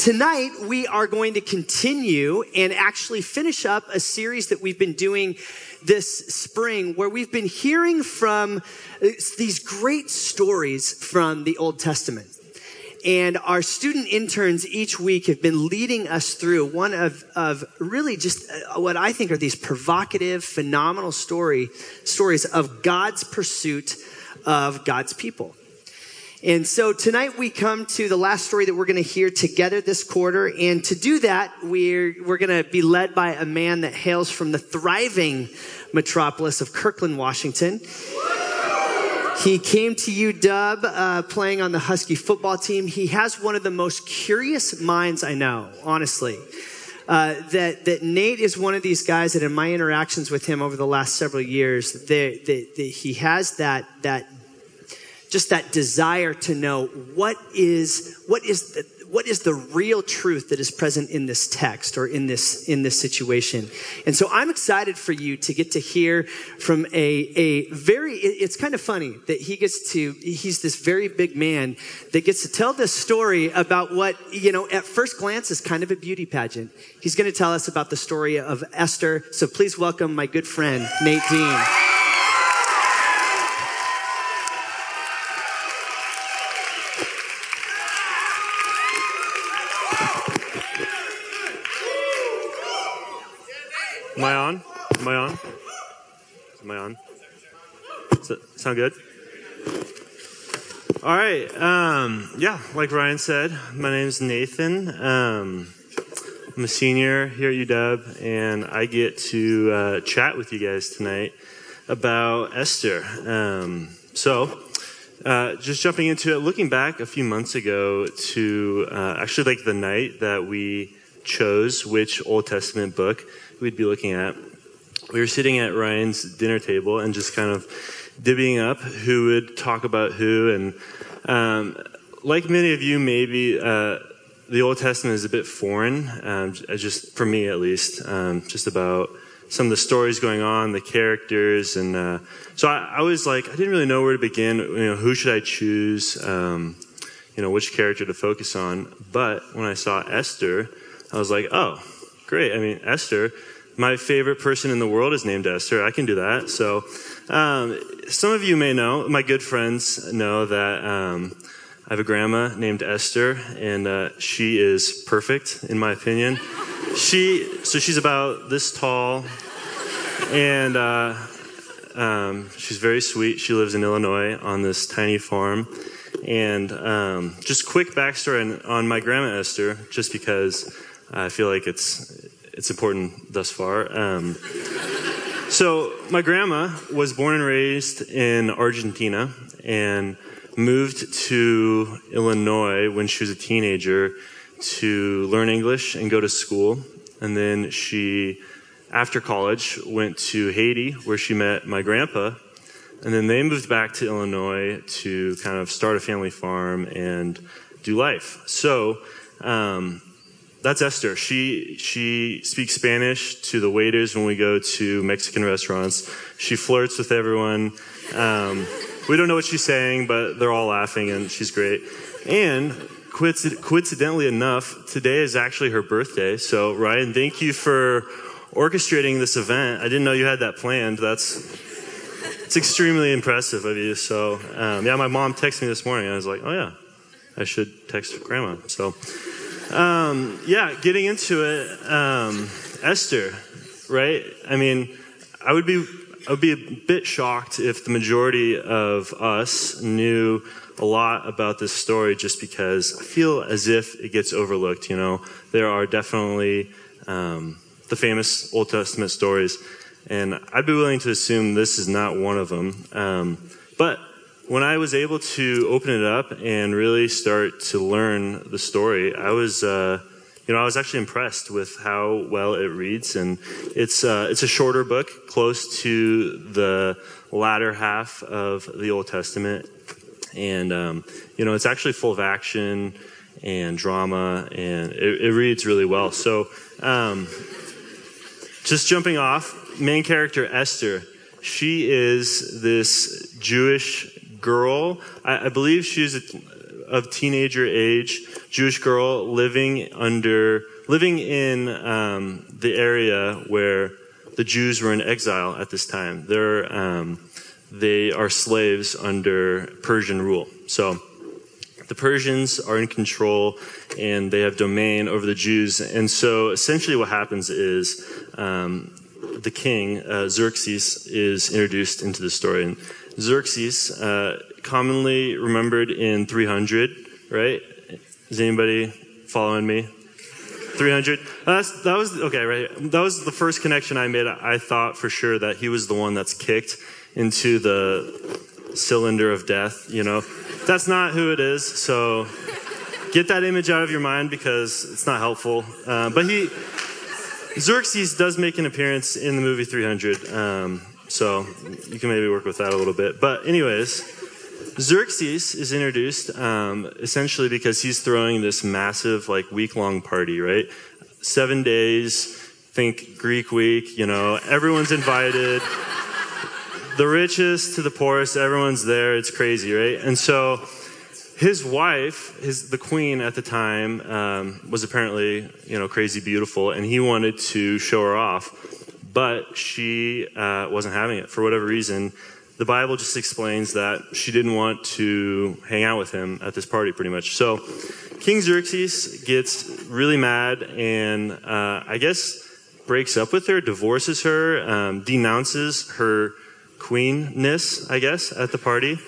Tonight, we are going to continue and actually finish up a series that we've been doing this spring where we've been hearing from these great stories from the Old Testament. And our student interns each week have been leading us through one of, of really just uh, what I think are these provocative, phenomenal story, stories of God's pursuit of God's people. And so tonight we come to the last story that we're going to hear together this quarter. And to do that, we're, we're going to be led by a man that hails from the thriving metropolis of Kirkland, Washington. He came to UW uh, playing on the Husky football team. He has one of the most curious minds I know, honestly. Uh, that that Nate is one of these guys that in my interactions with him over the last several years, that, that, that he has that that just that desire to know what is what is the, what is the real truth that is present in this text or in this in this situation. And so i'm excited for you to get to hear from a a very it's kind of funny that he gets to he's this very big man that gets to tell this story about what you know at first glance is kind of a beauty pageant. He's going to tell us about the story of esther. So please welcome my good friend nate dean I on? Am I on? Am I on? Sound good? All right. Um, yeah, like Ryan said, my name is Nathan. Um, I'm a senior here at UW, and I get to uh, chat with you guys tonight about Esther. Um, so, uh, just jumping into it, looking back a few months ago to uh, actually like the night that we chose which Old Testament book we'd be looking at. We were sitting at Ryan's dinner table and just kind of divvying up who would talk about who. And um, like many of you, maybe uh, the Old Testament is a bit foreign, um, just for me at least, um, just about some of the stories going on, the characters, and uh, so I, I, was like, I didn't really know where to begin. You know, who should I choose? Um, you know, which character to focus on. But when I saw Esther, I was like, oh, great. I mean, Esther my favorite person in the world is named Esther. I can do that. So, um, some of you may know, my good friends know that um, I have a grandma named Esther, and uh, she is perfect, in my opinion. She, so she's about this tall, and uh, um, she's very sweet. She lives in Illinois on this tiny farm. And um, just quick backstory on, on my grandma Esther, just because I feel like it's it's important thus far. Um, so, my grandma was born and raised in Argentina and moved to Illinois when she was a teenager to learn English and go to school. And then she, after college, went to Haiti where she met my grandpa. And then they moved back to Illinois to kind of start a family farm and do life. So, um, that's Esther. She she speaks Spanish to the waiters when we go to Mexican restaurants. She flirts with everyone. Um, we don't know what she's saying, but they're all laughing, and she's great. And coincidentally enough, today is actually her birthday. So Ryan, thank you for orchestrating this event. I didn't know you had that planned. That's it's extremely impressive of you. So um, yeah, my mom texted me this morning. And I was like, oh yeah, I should text grandma. So. Um, yeah, getting into it, um, Esther, right? I mean, I would be I would be a bit shocked if the majority of us knew a lot about this story just because I feel as if it gets overlooked. You know, there are definitely um, the famous Old Testament stories, and I'd be willing to assume this is not one of them. Um, but when I was able to open it up and really start to learn the story, I was, uh, you know, I was actually impressed with how well it reads, and it's uh, it's a shorter book, close to the latter half of the Old Testament, and um, you know, it's actually full of action and drama, and it, it reads really well. So, um, just jumping off, main character Esther. She is this Jewish girl. I, I believe she's a, of teenager age, Jewish girl living under living in um, the area where the Jews were in exile at this time. They're um, they are slaves under Persian rule. So the Persians are in control and they have domain over the Jews. And so essentially what happens is um, the king, uh, Xerxes, is introduced into the story. And Xerxes, uh, commonly remembered in 300, right? Is anybody following me? 300. That's, that was okay, right? That was the first connection I made. I thought for sure that he was the one that's kicked into the cylinder of death. You know, that's not who it is. So get that image out of your mind because it's not helpful. Uh, but he, Xerxes does make an appearance in the movie 300. Um, so you can maybe work with that a little bit. But anyways, Xerxes is introduced um, essentially because he's throwing this massive, like, week long party, right? Seven days, think Greek week, you know, everyone's invited. the richest to the poorest, everyone's there. It's crazy, right? And so his wife, his the queen at the time, um, was apparently you know crazy beautiful, and he wanted to show her off, but she uh, wasn't having it for whatever reason the Bible just explains that she didn't want to hang out with him at this party, pretty much. So King Xerxes gets really mad and uh, I guess breaks up with her, divorces her, um, denounces her queenness, I guess, at the party.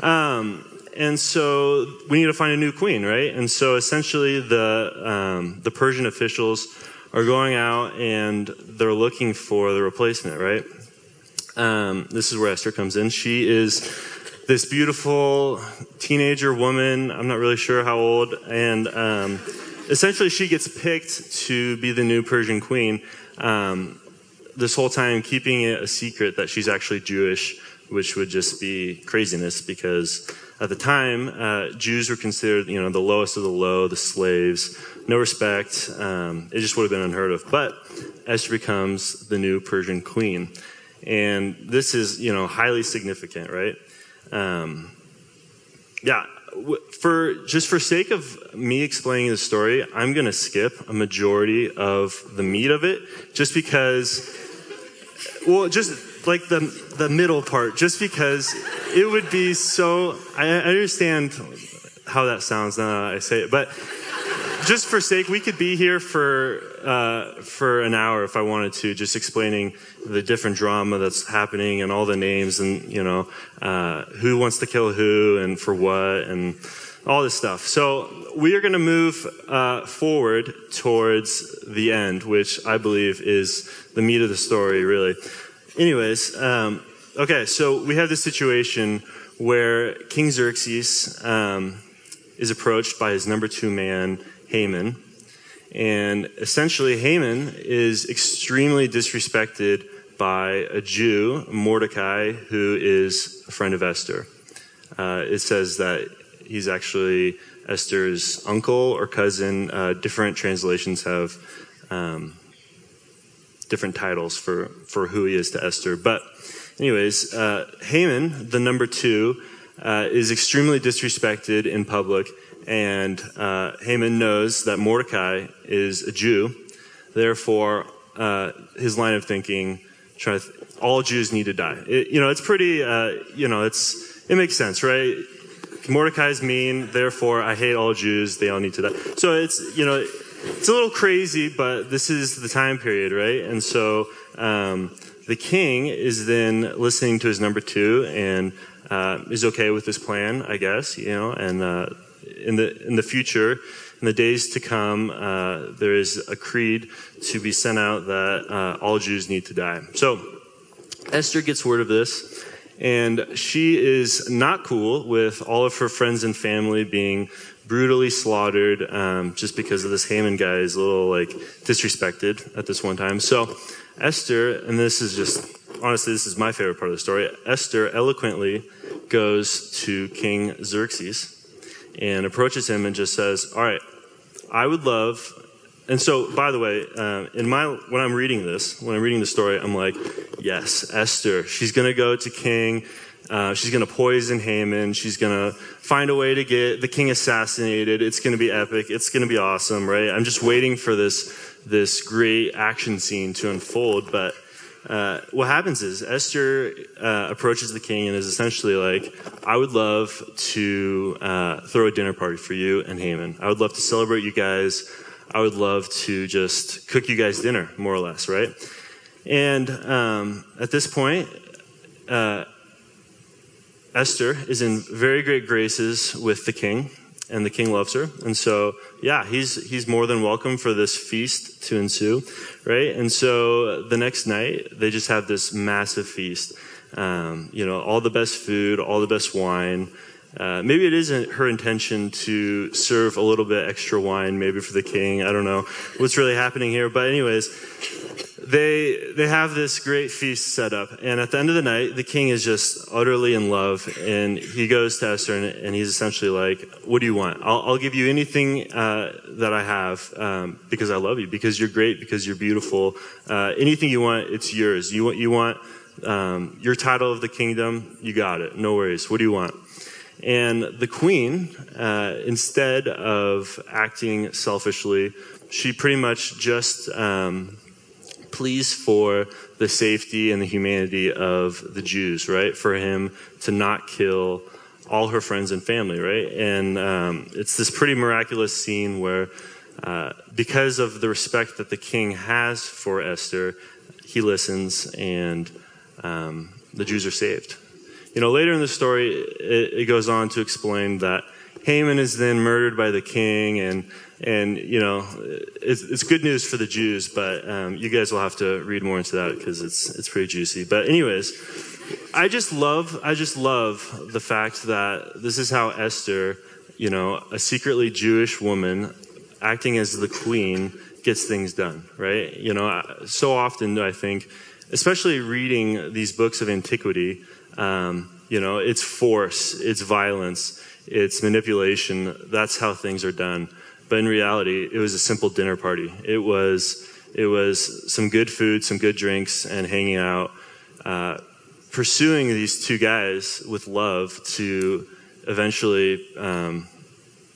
Um, and so we need to find a new queen, right? And so essentially the um, the Persian officials are going out and they're looking for the replacement, right? Um, this is where Esther comes in. She is this beautiful teenager woman. I'm not really sure how old. And um, essentially, she gets picked to be the new Persian queen. Um, this whole time, keeping it a secret that she's actually Jewish, which would just be craziness because at the time, uh, Jews were considered, you know, the lowest of the low, the slaves, no respect. Um, it just would have been unheard of. But Esther becomes the new Persian queen. And this is, you know, highly significant, right? Um, yeah, for just for sake of me explaining the story, I'm going to skip a majority of the meat of it, just because. Well, just like the the middle part, just because it would be so. I, understand how that sounds now I say it, but just for sake, we could be here for uh, for an hour if I wanted to, just explaining the different drama that's happening and all the names and you know uh, who wants to kill who and for what and all this stuff. So we are going to move uh, forward towards the end, which I believe is the meat of the story, really. Anyways, um, okay, so we have this situation where King Xerxes um, is approached by his number two man Haman. And essentially, Haman is extremely disrespected by a Jew, Mordecai, who is a friend of Esther. Uh, it says that he's actually Esther's uncle or cousin. Uh, different translations have um, different titles for, for who he is to Esther. But, anyways, uh, Haman, the number two, uh, is extremely disrespected in public and uh, Haman knows that Mordecai is a Jew. Therefore, uh, his line of thinking, th- all Jews need to die. It, you know, it's pretty. Uh, you know, it's it makes sense, right? Mordecai's mean. Therefore, I hate all Jews. They all need to die. So it's you know, it's a little crazy, but this is the time period, right? And so um, the king is then listening to his number two and uh, is okay with this plan, I guess. You know, and uh, in the in the future, in the days to come, uh, there is a creed to be sent out that uh, all Jews need to die. So Esther gets word of this, And she is not cool with all of her friends and family being brutally slaughtered um, just because of this Haman guy is a little like disrespected at this one time. So Esther, and this is just honestly, this is my favorite part of the story. Esther eloquently goes to King Xerxes and approaches him and just says, "All right, I would love." And so, by the way, uh, in my when I'm reading this, when I'm reading the story, I'm like, "Yes, Esther. She's going to go to King." Uh, she's going to poison Haman. She's going to find a way to get the king assassinated. It's going to be epic. It's going to be awesome, right? I'm just waiting for this this great action scene to unfold. But uh, what happens is Esther uh, approaches the king and is essentially like, "I would love to uh, throw a dinner party for you and Haman. I would love to celebrate you guys. I would love to just cook you guys dinner, more or less, right?" And um, at this point uh, Esther is in very great graces with the king, and the king loves her. And so, yeah, he's, he's more than welcome for this feast to ensue, right? And so the next night, they just have this massive feast. Um, you know, all the best food, all the best wine. Uh, maybe it isn't her intention to serve a little bit extra wine, maybe for the king. I don't know what's really happening here. But, anyways, they they have this great feast set up, and at the end of the night, the king is just utterly in love, and he goes to Esther, and, and he's essentially like, "What do you want? I'll, I'll give you anything uh, that I have um, because I love you, because you're great, because you're beautiful. Uh, anything you want, it's yours. You want you want um, your title of the kingdom, you got it. No worries. What do you want?" And the queen, uh, instead of acting selfishly, she pretty much just um, pleas for the safety and the humanity of the Jews, right? For him to not kill all her friends and family, right? And um, it's this pretty miraculous scene where, uh, because of the respect that the king has for Esther, he listens and um, the Jews are saved. You know, later in the story, it, it goes on to explain that Haman is then murdered by the king and and you know it's, it's good news for the Jews, but um, you guys will have to read more into that because it's it's pretty juicy. But anyways, I just love I just love the fact that this is how Esther, you know, a secretly Jewish woman acting as the queen gets things done, right? You know, so often I think, especially reading these books of antiquity, um, you know, it's force, it's violence, it's manipulation. That's how things are done. But in reality, it was a simple dinner party. It was it was some good food, some good drinks, and hanging out, uh, pursuing these two guys with love to eventually um,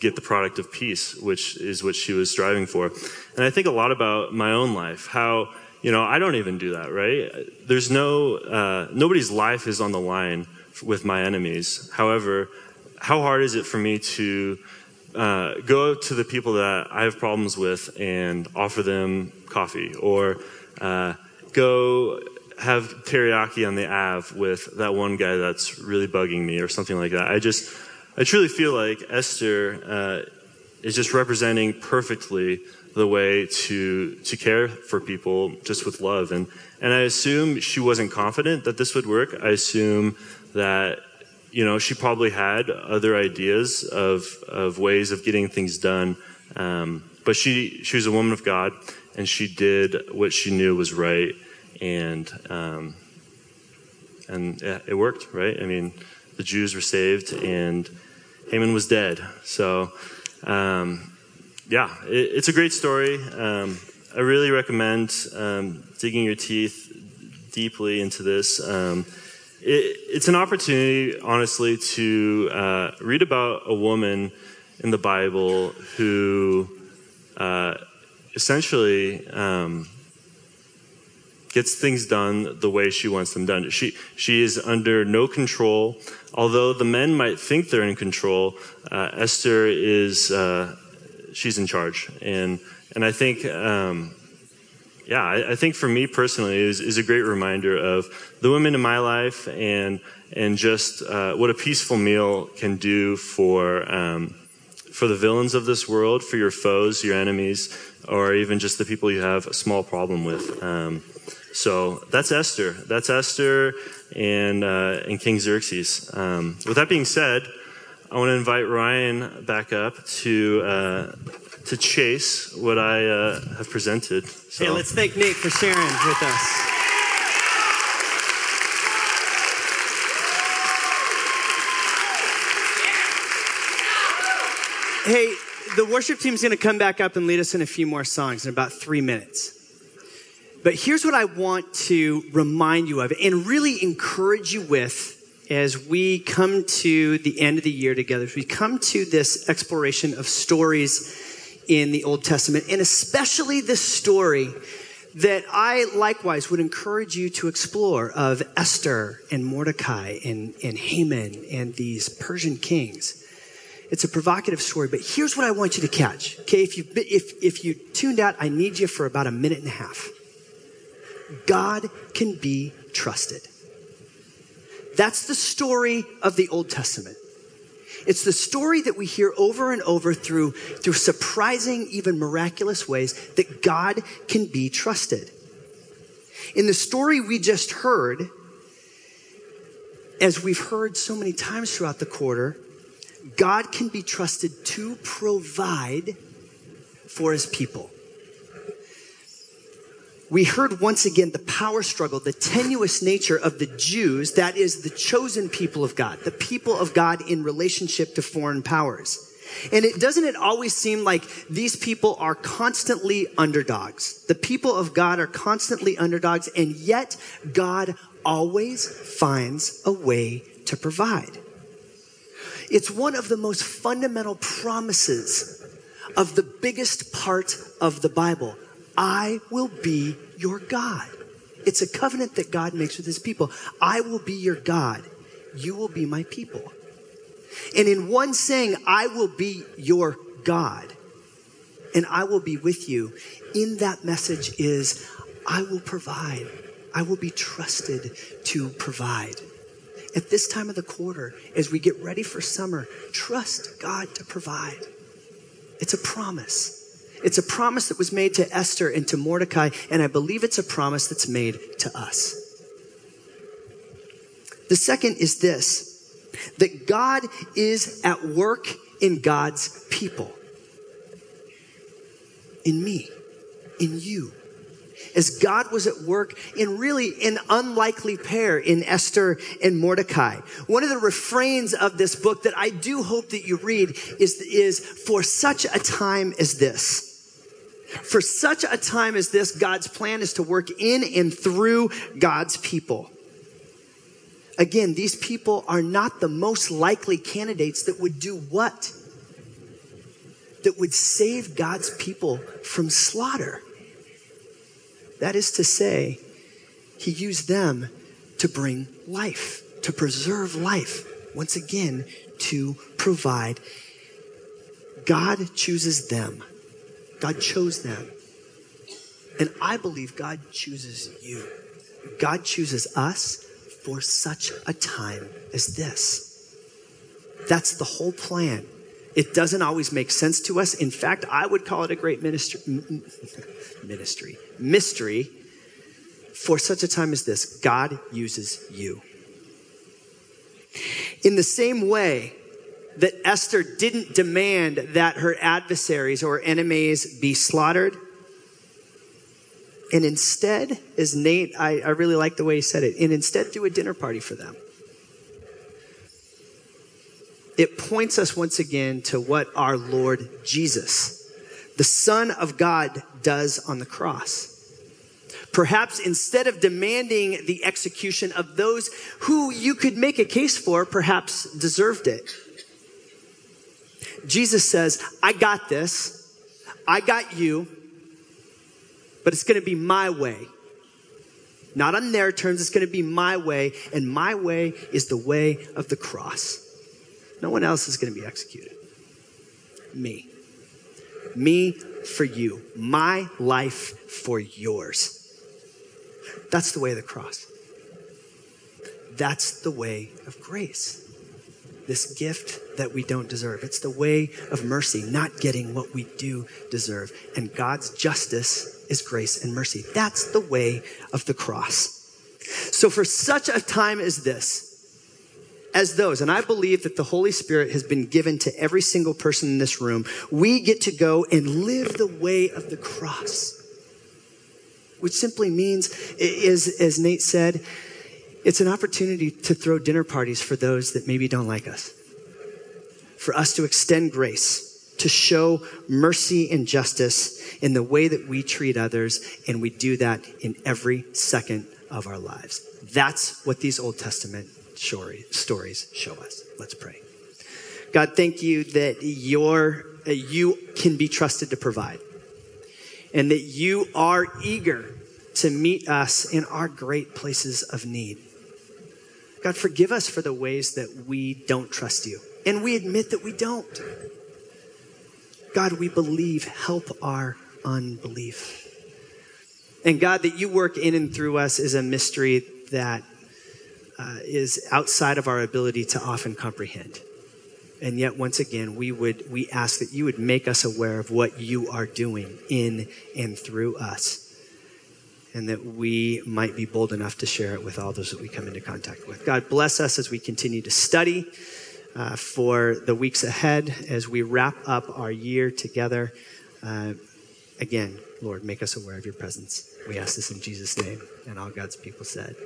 get the product of peace, which is what she was striving for. And I think a lot about my own life, how you know I don't even do that, right? There's no uh, nobody's life is on the line with my enemies. However, how hard is it for me to uh, go to the people that I have problems with and offer them coffee, or uh, go have teriyaki on the Ave with that one guy that's really bugging me, or something like that. I just, I truly feel like Esther uh, is just representing perfectly the way to to care for people just with love, and and I assume she wasn't confident that this would work. I assume that you know, she probably had other ideas of, of ways of getting things done. Um, but she, she was a woman of God and she did what she knew was right. And, um, and it worked, right? I mean, the Jews were saved and Haman was dead. So, um, yeah, it, it's a great story. Um, I really recommend um, digging your teeth deeply into this. Um, it, it's an opportunity, honestly, to uh, read about a woman in the Bible who uh, essentially um, gets things done the way she wants them done. She she is under no control. Although the men might think they're in control, uh, Esther is uh, she's in charge, and and I think. Um, yeah, I, I, think for me personally is, is a great reminder of the women in my life and and just uh, what a peaceful meal can do for um, for the villains of this world, for your foes, your enemies, or even just the people you have a small problem with. Um, So that's Esther. That's Esther and, uh, and King Xerxes. Um, with that being said, I want to invite Ryan back up to, uh, to chase what I uh, have presented. So. Hey, let's thank Nate for sharing with us. Hey, the worship team is going to come back up and lead us in a few more songs in about three minutes. But here's what I want to remind you of and really encourage you with as we come to the end of the year together, as we come to this exploration of stories in the Old Testament, and especially this story that I likewise would encourage you to explore of Esther and Mordecai and, and Haman and these Persian kings. It's a provocative story, but here's what I want you to catch. Okay, if you if if you tuned out, I need you for about a minute and a half. God can be trusted. That's the story of the Old Testament. It's the story that we hear over and over through, through surprising, even miraculous ways that God can be trusted. In the story we just heard, as we've heard so many times throughout the quarter, God can be trusted to provide for his people we heard once again the power struggle, the tenuous nature of the Jews, that is the chosen people of God, the people of God in relationship to foreign powers. And it doesn't it always seem like these people are constantly underdogs. The people of God are constantly underdogs, and yet God always finds a way to provide. It's one of the most fundamental promises of the biggest part of the Bible. I will be your God. It's a covenant that God makes with his people. I will be your God. You will be my people. And in one saying, I will be your God and I will be with you, in that message is, I will provide. I will be trusted to provide. At this time of the quarter, as we get ready for summer, trust God to provide. It's a promise. It's a promise that was made to Esther and to Mordecai, and I believe it's a promise that's made to us. The second is this that God is at work in God's people. In me, in you. As God was at work in really an unlikely pair in Esther and Mordecai. One of the refrains of this book that I do hope that you read is, is for such a time as this. For such a time as this, God's plan is to work in and through God's people. Again, these people are not the most likely candidates that would do what? That would save God's people from slaughter. That is to say, he used them to bring life, to preserve life. Once again, to provide. God chooses them God chose them. And I believe God chooses you. God chooses us for such a time as this. That's the whole plan. It doesn't always make sense to us. In fact, I would call it a great ministry, ministry, mystery for such a time as this. God uses you. In the same way, that Esther didn't demand that her adversaries or enemies be slaughtered. And instead, as Nate, I, I really like the way he said it, and instead do a dinner party for them. It points us once again to what our Lord Jesus, the Son of God, does on the cross. Perhaps instead of demanding the execution of those who you could make a case for, perhaps deserved it Jesus says, I got this. I got you, but it's going to be my way. Not on their terms, it's going to be my way, and my way is the way of the cross. No one else is going to be executed. Me. Me for you. My life for yours. That's the way of the cross. That's the way of grace. this gift that we don't deserve. It's the way of mercy, not getting what we do deserve. And God's justice is grace and mercy. That's the way of the cross. So, for such a time as this, as those, and I believe that the Holy Spirit has been given to every single person in this room, we get to go and live the way of the cross. Which simply means, is, as Nate said, it's an opportunity to throw dinner parties for those that maybe don't like us. For us to extend grace, to show mercy and justice in the way that we treat others, and we do that in every second of our lives. That's what these Old Testament stories show us. Let's pray. God, thank you that your, you can be trusted to provide and that you are eager to meet us in our great places of need. God, forgive us for the ways that we don't trust you. And we admit that we don't. God, we believe. Help our unbelief. And God, that you work in and through us is a mystery that uh, is outside of our ability to often comprehend. And yet, once again, we would we ask that you would make us aware of what you are doing in and through us and that we might be bold enough to share it with all those that we come into contact with. God bless us as we continue to study uh, for the weeks ahead as we wrap up our year together. Uh, again, Lord, make us aware of your presence. We ask this in Jesus' name. And all God's people said,